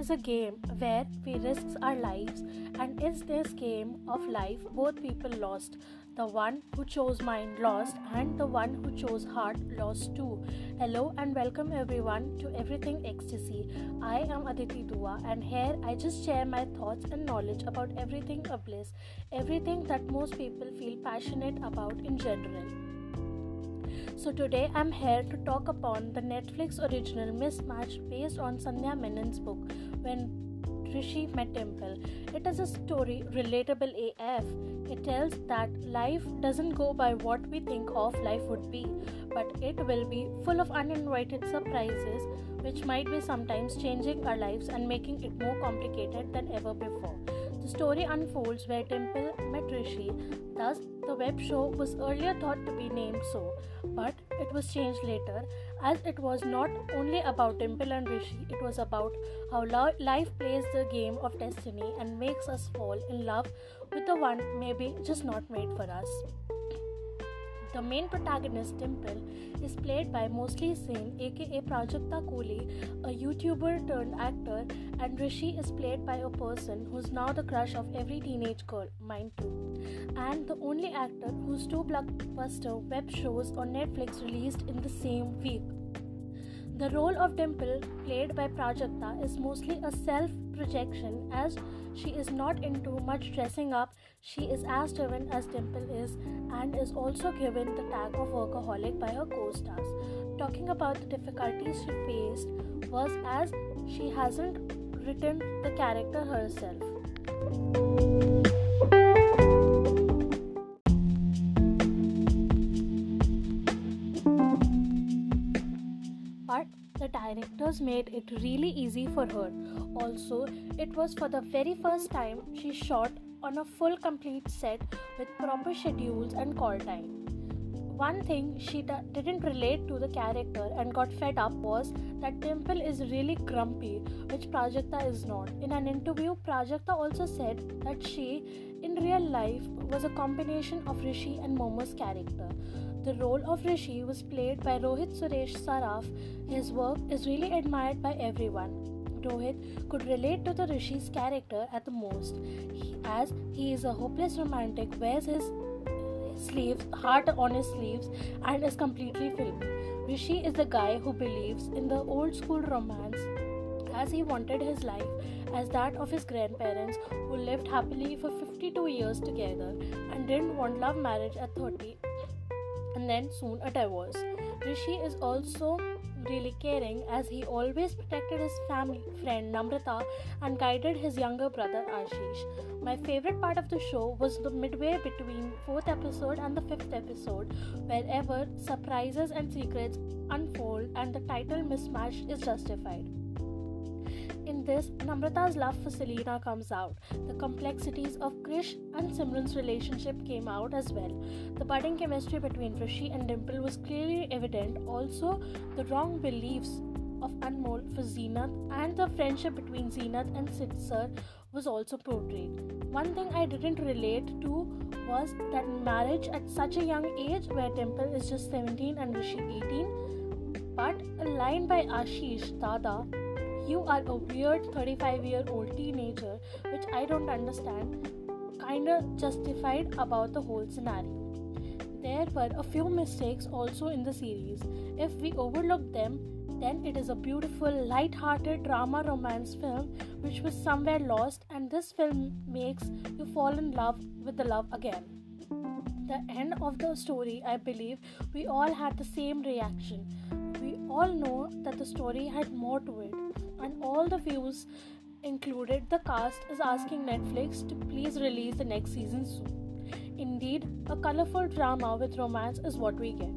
is a game where we risk our lives, and in this game of life, both people lost. The one who chose mind lost, and the one who chose heart lost too. Hello and welcome everyone to Everything Ecstasy. I am Aditi Dua, and here I just share my thoughts and knowledge about everything of bliss, everything that most people feel passionate about in general. So today I'm here to talk upon the Netflix original Mismatch based on Sandhya Menon's book When Rishi Met Dimple. It is a story relatable AF. It tells that life doesn't go by what we think of life would be, but it will be full of uninvited surprises which might be sometimes changing our lives and making it more complicated than ever before. Story unfolds where Dimple met Rishi. Thus, the web show was earlier thought to be named so, but it was changed later as it was not only about Dimple and Rishi, it was about how life plays the game of destiny and makes us fall in love with the one maybe just not made for us. The main protagonist, Dimple, is played by MostlySane, aka Prajakta Koli, a YouTuber turned actor, and Rishi is played by a person who's now the crush of every teenage girl, mine too, and the only actor whose two blockbuster web shows on Netflix released in the same week. The role of Dimple, played by Prajakta, is mostly a self projection as she is not into much dressing up. She is as driven as Dimple is and is also given the tag of workaholic by her co stars. Talking about the difficulties she faced was as she hasn't written the character herself. Directors made it really easy for her. Also, it was for the very first time she shot on a full complete set with proper schedules and call time. One thing she didn't relate to the character and got fed up was that Dimple is really grumpy, which Prajakta is not. In an interview, Prajakta also said that she, in real life, was a combination of Rishi and Momo's character. The role of Rishi was played by Rohit Suresh Saraf. His work is really admired by everyone. Rohit could relate to the Rishi's character at the most, as he is a hopeless romantic, wears his sleeves, heart on his sleeves, and is completely filmy. Rishi is the guy who believes in the old school romance as he wanted his life as that of his grandparents who lived happily for 52 years together and didn't want love marriage at 30 and then soon a divorce. Rishi is also really caring as he always protected his family friend Namrata and guided his younger brother Ashish. My favorite part of the show was the midway between 4th episode and the 5th episode wherever surprises and secrets unfold and the title mismatch is justified. In this, Namrata's love for Selena comes out. The complexities of Krish and Simran's relationship came out as well. The budding chemistry between Rishi and Dimple was clearly evident. Also, the wrong beliefs of Anmol for Zeenat and the friendship between Zeenat and Sitsar was also portrayed. One thing I didn't relate to was that marriage at such a young age, where Dimple is just 17 and Rishi 18. But a line by Ashish Dada you are a weird 35 year old teenager, which I don't understand, kinda justified about the whole scenario. There were a few mistakes also in the series. If we overlook them, then it is a beautiful, light hearted drama romance film which was somewhere lost, and this film makes you fall in love with the love again. The end of the story, I believe, we all had the same reaction. We all know that the story had more to it and all the views included the cast is asking Netflix to please release the next season soon. Indeed, a colorful drama with romance is what we get.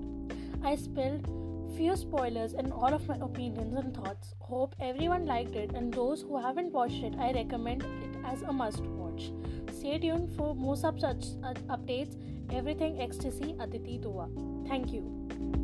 I spilled few spoilers and all of my opinions and thoughts. Hope everyone liked it and those who haven't watched it, I recommend it as a must watch. Stay tuned for more such uh, updates. Everything Ecstasy Aditi Dua. Thank you.